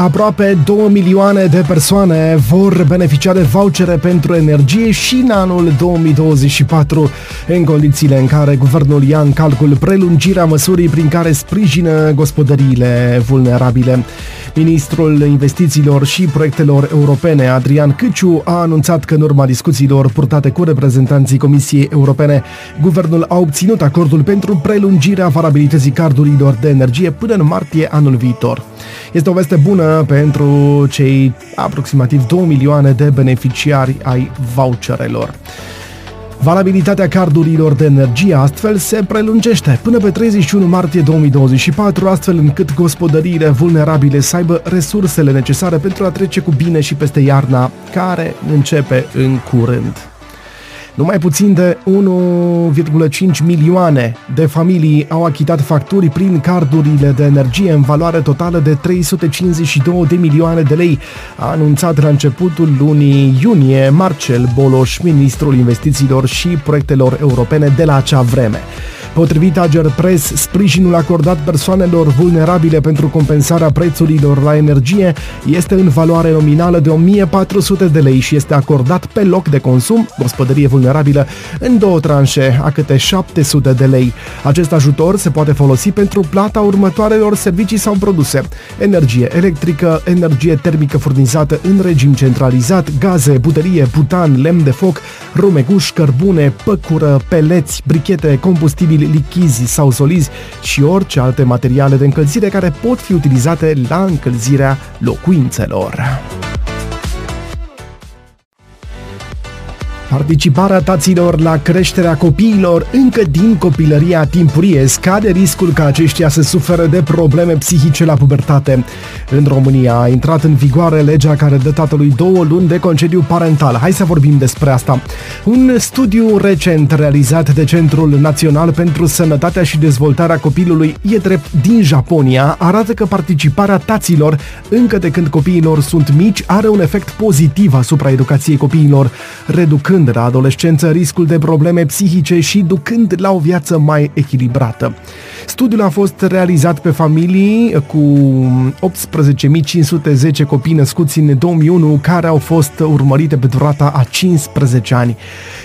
Aproape 2 milioane de persoane vor beneficia de vouchere pentru energie și în anul 2024, în condițiile în care guvernul ia în calcul prelungirea măsurii prin care sprijină gospodăriile vulnerabile. Ministrul Investițiilor și Proiectelor Europene, Adrian Câciu, a anunțat că în urma discuțiilor purtate cu reprezentanții Comisiei Europene, guvernul a obținut acordul pentru prelungirea valabilității cardurilor de energie până în martie anul viitor. Este o veste bună pentru cei aproximativ 2 milioane de beneficiari ai voucherelor. Valabilitatea cardurilor de energie astfel se prelungește până pe 31 martie 2024, astfel încât gospodăriile vulnerabile să aibă resursele necesare pentru a trece cu bine și peste iarna, care începe în curând. Numai puțin de 1,5 milioane de familii au achitat facturi prin cardurile de energie în valoare totală de 352 de milioane de lei, a anunțat la începutul lunii iunie Marcel Boloș, ministrul investițiilor și proiectelor europene de la acea vreme. Potrivit Ager Press, sprijinul acordat persoanelor vulnerabile pentru compensarea prețurilor la energie este în valoare nominală de 1400 de lei și este acordat pe loc de consum, gospodărie vulnerabilă, în două tranșe, a câte 700 de lei. Acest ajutor se poate folosi pentru plata următoarelor servicii sau produse. Energie electrică, energie termică furnizată în regim centralizat, gaze, buterie, butan, lemn de foc, rumeguș, cărbune, păcură, peleți, brichete, combustibili lichizi sau solizi și orice alte materiale de încălzire care pot fi utilizate la încălzirea locuințelor. Participarea taților la creșterea copiilor încă din copilăria timpurie scade riscul ca aceștia să suferă de probleme psihice la pubertate. În România a intrat în vigoare legea care dă tatălui două luni de concediu parental. Hai să vorbim despre asta. Un studiu recent realizat de Centrul Național pentru Sănătatea și Dezvoltarea Copilului e drept din Japonia arată că participarea taților încă de când copiilor sunt mici are un efect pozitiv asupra educației copiilor, reducând reducând la adolescență riscul de probleme psihice și ducând la o viață mai echilibrată. Studiul a fost realizat pe familii cu 18.510 copii născuți în 2001 care au fost urmărite pe durata a 15 ani.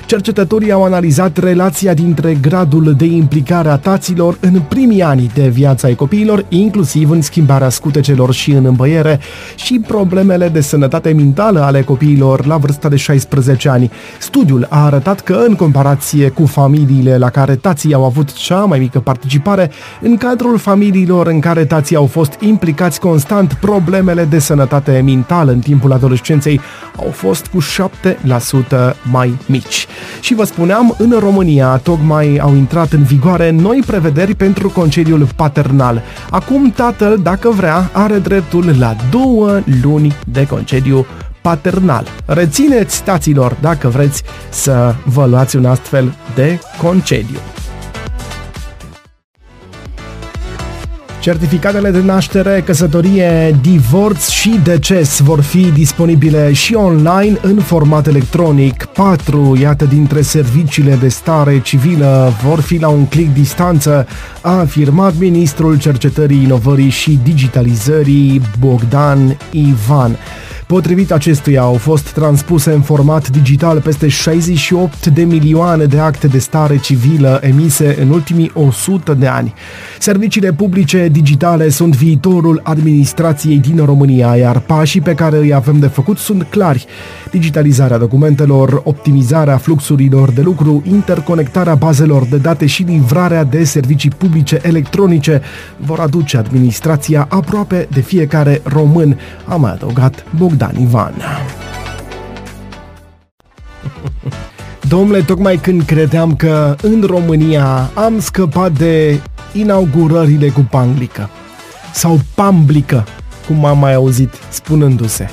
Cercetătorii au analizat relația dintre gradul de implicare a taților în primii ani de viața ai copiilor, inclusiv în schimbarea scutecelor și în îmbăiere, și problemele de sănătate mentală ale copiilor la vârsta de 16 ani. Studiul a arătat că, în comparație cu familiile la care tații au avut cea mai mică participare, în cadrul familiilor în care tații au fost implicați constant, problemele de sănătate mentală în timpul adolescenței au fost cu 7% mai mici. Și vă spuneam, în România tocmai au intrat în vigoare noi prevederi pentru concediul paternal. Acum tatăl, dacă vrea, are dreptul la două luni de concediu paternal. Rețineți, taților, dacă vreți să vă luați un astfel de concediu. Certificatele de naștere, căsătorie, divorț și deces vor fi disponibile și online în format electronic. Patru, iată, dintre serviciile de stare civilă vor fi la un clic distanță, a afirmat ministrul cercetării, inovării și digitalizării Bogdan Ivan. Potrivit acestuia au fost transpuse în format digital peste 68 de milioane de acte de stare civilă emise în ultimii 100 de ani. Serviciile publice digitale sunt viitorul administrației din România, iar pașii pe care îi avem de făcut sunt clari. Digitalizarea documentelor, optimizarea fluxurilor de lucru, interconectarea bazelor de date și livrarea de servicii publice electronice vor aduce administrația aproape de fiecare român, a mai adăugat Bogdan Ivan. Domnule, tocmai când credeam că în România am scăpat de inaugurările cu panglică sau pamblică, cum am mai auzit spunându-se.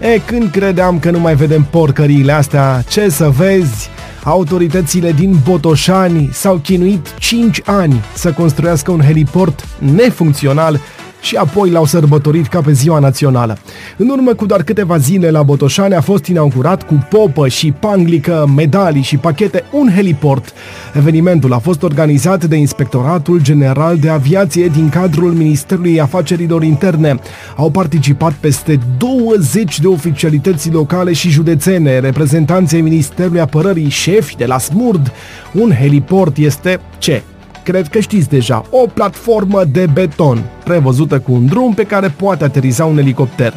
E, când credeam că nu mai vedem porcăriile astea, ce să vezi, autoritățile din Botoșani s-au chinuit 5 ani să construiască un heliport nefuncțional și apoi l-au sărbătorit ca pe ziua națională. În urmă cu doar câteva zile la Botoșani a fost inaugurat cu popă și panglică, medalii și pachete un heliport. Evenimentul a fost organizat de Inspectoratul General de Aviație din cadrul Ministerului Afacerilor Interne. Au participat peste 20 de oficialități locale și județene, reprezentanții Ministerului Apărării, șefi de la SMURD. Un heliport este ce? Cred că știți deja, o platformă de beton, prevăzută cu un drum pe care poate ateriza un elicopter.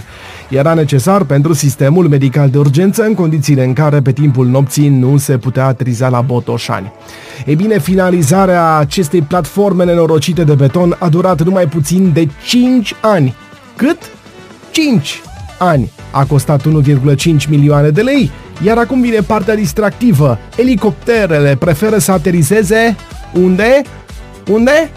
Era necesar pentru sistemul medical de urgență în condițiile în care pe timpul nopții nu se putea ateriza la Botoșani. Ei bine, finalizarea acestei platforme nenorocite de beton a durat numai puțin de 5 ani. Cât? 5 ani. A costat 1,5 milioane de lei, iar acum vine partea distractivă. Elicopterele preferă să aterizeze unde? Unde?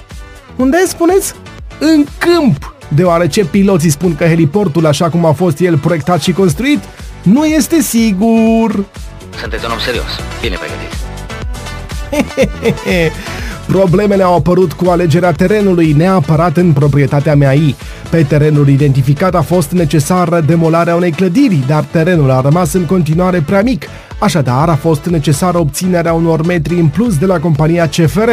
Unde spuneți? În câmp! Deoarece piloții spun că heliportul, așa cum a fost el proiectat și construit, nu este sigur. Sunteți un om serios, bine pregătit. Problemele au apărut cu alegerea terenului neapărat în proprietatea mea ei. Pe terenul identificat a fost necesară demolarea unei clădiri, dar terenul a rămas în continuare prea mic, așadar a fost necesară obținerea unor metri în plus de la compania CFR.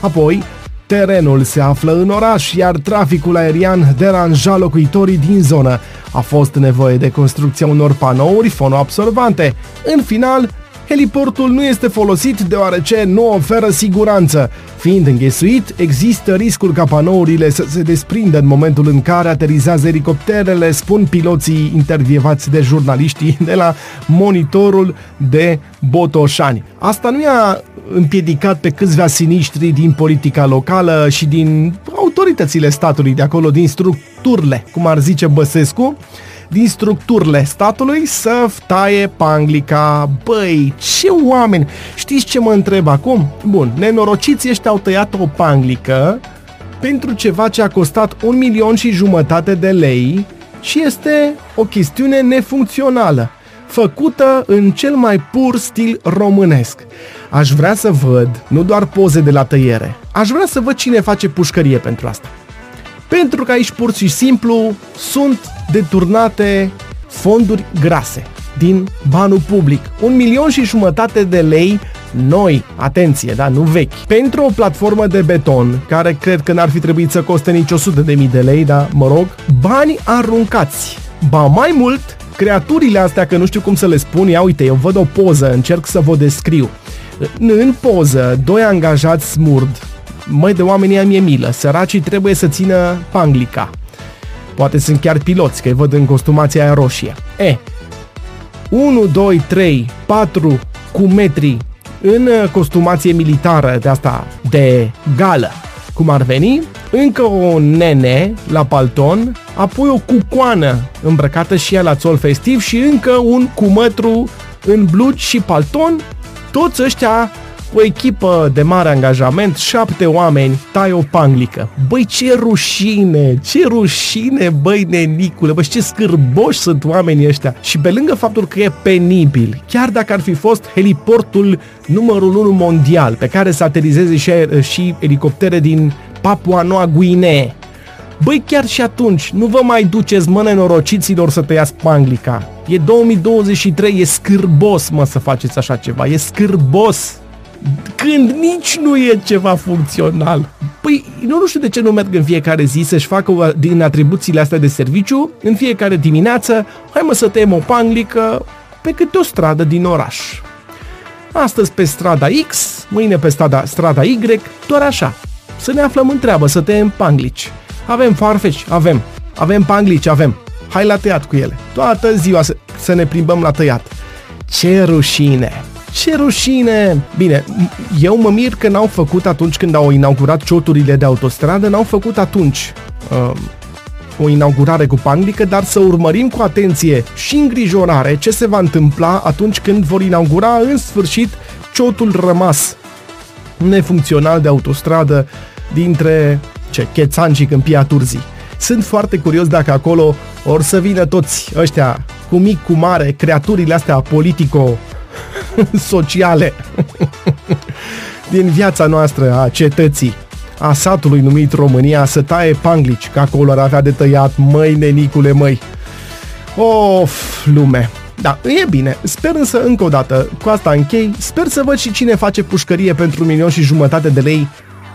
Apoi, Terenul se află în oraș, iar traficul aerian deranja locuitorii din zonă. A fost nevoie de construcția unor panouri fonoabsorbante. În final, heliportul nu este folosit deoarece nu oferă siguranță. Fiind înghesuit, există riscul ca panourile să se desprindă în momentul în care aterizează elicopterele, spun piloții intervievați de jurnaliștii de la monitorul de Botoșani. Asta nu i-a împiedicat pe câțiva siniștri din politica locală și din autoritățile statului de acolo, din structurile, cum ar zice Băsescu, din structurile statului să taie panglica. Băi, ce oameni! Știți ce mă întreb acum? Bun, nenorociții ăștia au tăiat o panglică pentru ceva ce a costat un milion și jumătate de lei și este o chestiune nefuncțională, făcută în cel mai pur stil românesc. Aș vrea să văd nu doar poze de la tăiere, aș vrea să văd cine face pușcărie pentru asta. Pentru că aici pur și simplu sunt deturnate fonduri grase din banul public. Un milion și jumătate de lei noi, atenție, da, nu vechi. Pentru o platformă de beton, care cred că n-ar fi trebuit să coste nici 100 de mii de lei, dar mă rog, bani aruncați. Ba mai mult, creaturile astea, că nu știu cum să le spun, ia uite, eu văd o poză, încerc să vă descriu. În poză, doi angajați smurd, măi de oamenii am e milă, săracii trebuie să țină panglica. Poate sunt chiar piloți, că îi văd în costumația aia roșie. E, 1, 2, 3, 4 cu metri în costumație militară de asta de gală, cum ar veni, încă o nene la palton, apoi o cucoană îmbrăcată și ea la țol festiv și încă un cumătru în blugi și palton toți ăștia o echipă de mare angajament, șapte oameni, tai o panglică. Băi, ce rușine, ce rușine, băi, nenicule, băi, ce scârboși sunt oamenii ăștia. Și pe lângă faptul că e penibil, chiar dacă ar fi fost heliportul numărul 1 mondial, pe care să aterizeze și, și elicoptere din Papua Noua Guinee, Băi, chiar și atunci, nu vă mai duceți, mă, nenorociților, să tăiați panglica. E 2023, e scârbos, mă, să faceți așa ceva. E scârbos. Când nici nu e ceva funcțional. Păi, nu, nu știu de ce nu merg în fiecare zi să-și facă din atribuțiile astea de serviciu, în fiecare dimineață, hai mă să tăiem o panglică pe câte o stradă din oraș. Astăzi pe strada X, mâine pe strada, strada Y, doar așa. Să ne aflăm în treabă, să tăiem panglici. Avem farfeci? Avem. Avem panglici? Avem. Hai la tăiat cu ele. Toată ziua să, să ne plimbăm la tăiat. Ce rușine! Ce rușine! Bine, eu mă mir că n-au făcut atunci când au inaugurat cioturile de autostradă, n-au făcut atunci uh, o inaugurare cu panglică, dar să urmărim cu atenție și îngrijorare ce se va întâmpla atunci când vor inaugura în sfârșit ciotul rămas nefuncțional de autostradă dintre ce, Chețan și Câmpia Turzii. Sunt foarte curios dacă acolo or să vină toți ăștia cu mic, cu mare, creaturile astea politico-sociale din viața noastră a cetății. a satului numit România să taie panglici, că acolo ar avea de tăiat, măi, nenicule, măi. Of, lume. Da, e bine. Sper însă, încă o dată, cu asta închei, sper să văd și cine face pușcărie pentru un milion și jumătate de lei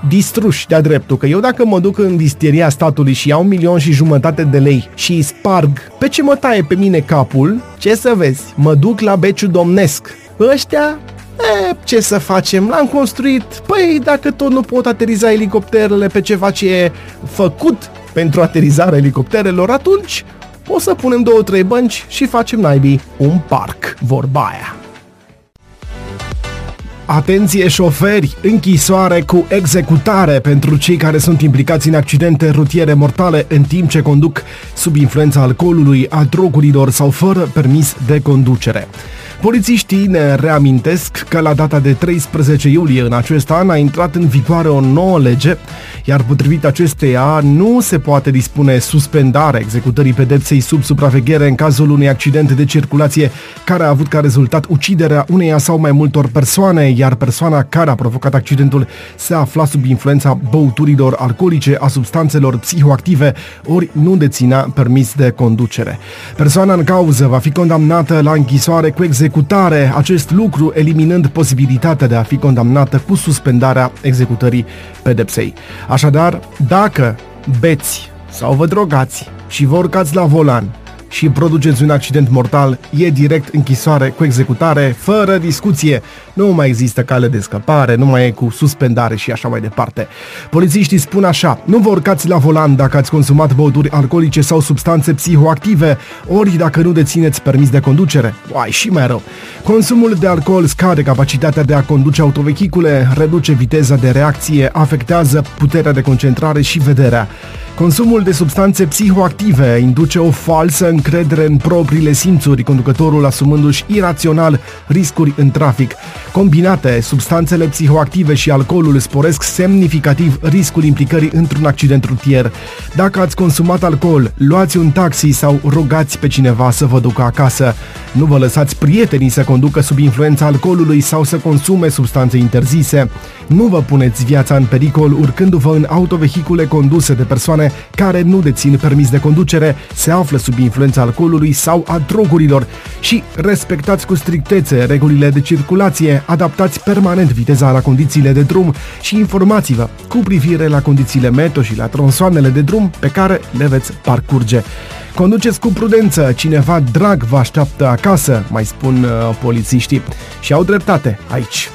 distruși de-a dreptul, că eu dacă mă duc în disteria statului și iau un milion și jumătate de lei și îi sparg, pe ce mă taie pe mine capul, ce să vezi, mă duc la beciu domnesc. Ăștia E, ce să facem? L-am construit. Păi, dacă tot nu pot ateriza elicopterele pe ceva ce e făcut pentru aterizarea elicopterelor, atunci o să punem două, trei bănci și facem naibii un parc, vorba aia. Atenție șoferi, închisoare cu executare pentru cei care sunt implicați în accidente rutiere mortale în timp ce conduc sub influența alcoolului, a drogurilor sau fără permis de conducere. Polițiștii ne reamintesc că la data de 13 iulie în acest an a intrat în vigoare o nouă lege, iar potrivit acesteia nu se poate dispune suspendarea executării pedepsei sub supraveghere în cazul unui accident de circulație care a avut ca rezultat uciderea uneia sau mai multor persoane, iar persoana care a provocat accidentul se afla sub influența băuturilor alcoolice, a substanțelor psihoactive, ori nu deținea permis de conducere. Persoana în cauză va fi condamnată la închisoare cu executare executare, acest lucru eliminând posibilitatea de a fi condamnată cu suspendarea executării pedepsei. Așadar, dacă beți sau vă drogați și vă urcați la volan și produceți un accident mortal, e direct închisoare cu executare, fără discuție. Nu mai există cale de scăpare, nu mai e cu suspendare și așa mai departe. Polițiștii spun așa, nu vă urcați la volan dacă ați consumat băuturi alcoolice sau substanțe psihoactive, ori dacă nu dețineți permis de conducere. Uai, și mai rău. Consumul de alcool scade capacitatea de a conduce autovehicule, reduce viteza de reacție, afectează puterea de concentrare și vederea. Consumul de substanțe psihoactive induce o falsă încredere în propriile simțuri, conducătorul asumându-și irațional riscuri în trafic. Combinate, substanțele psihoactive și alcoolul sporesc semnificativ riscul implicării într-un accident rutier. Dacă ați consumat alcool, luați un taxi sau rugați pe cineva să vă ducă acasă. Nu vă lăsați prietenii să conducă sub influența alcoolului sau să consume substanțe interzise. Nu vă puneți viața în pericol urcându-vă în autovehicule conduse de persoane care nu dețin permis de conducere, se află sub influența alcoolului sau a drogurilor și respectați cu strictețe regulile de circulație, adaptați permanent viteza la condițiile de drum și informați-vă cu privire la condițiile meteo și la tronsoanele de drum pe care le veți parcurge. Conduceți cu prudență, cineva drag vă așteaptă acasă, mai spun uh, polițiștii. Și au dreptate aici.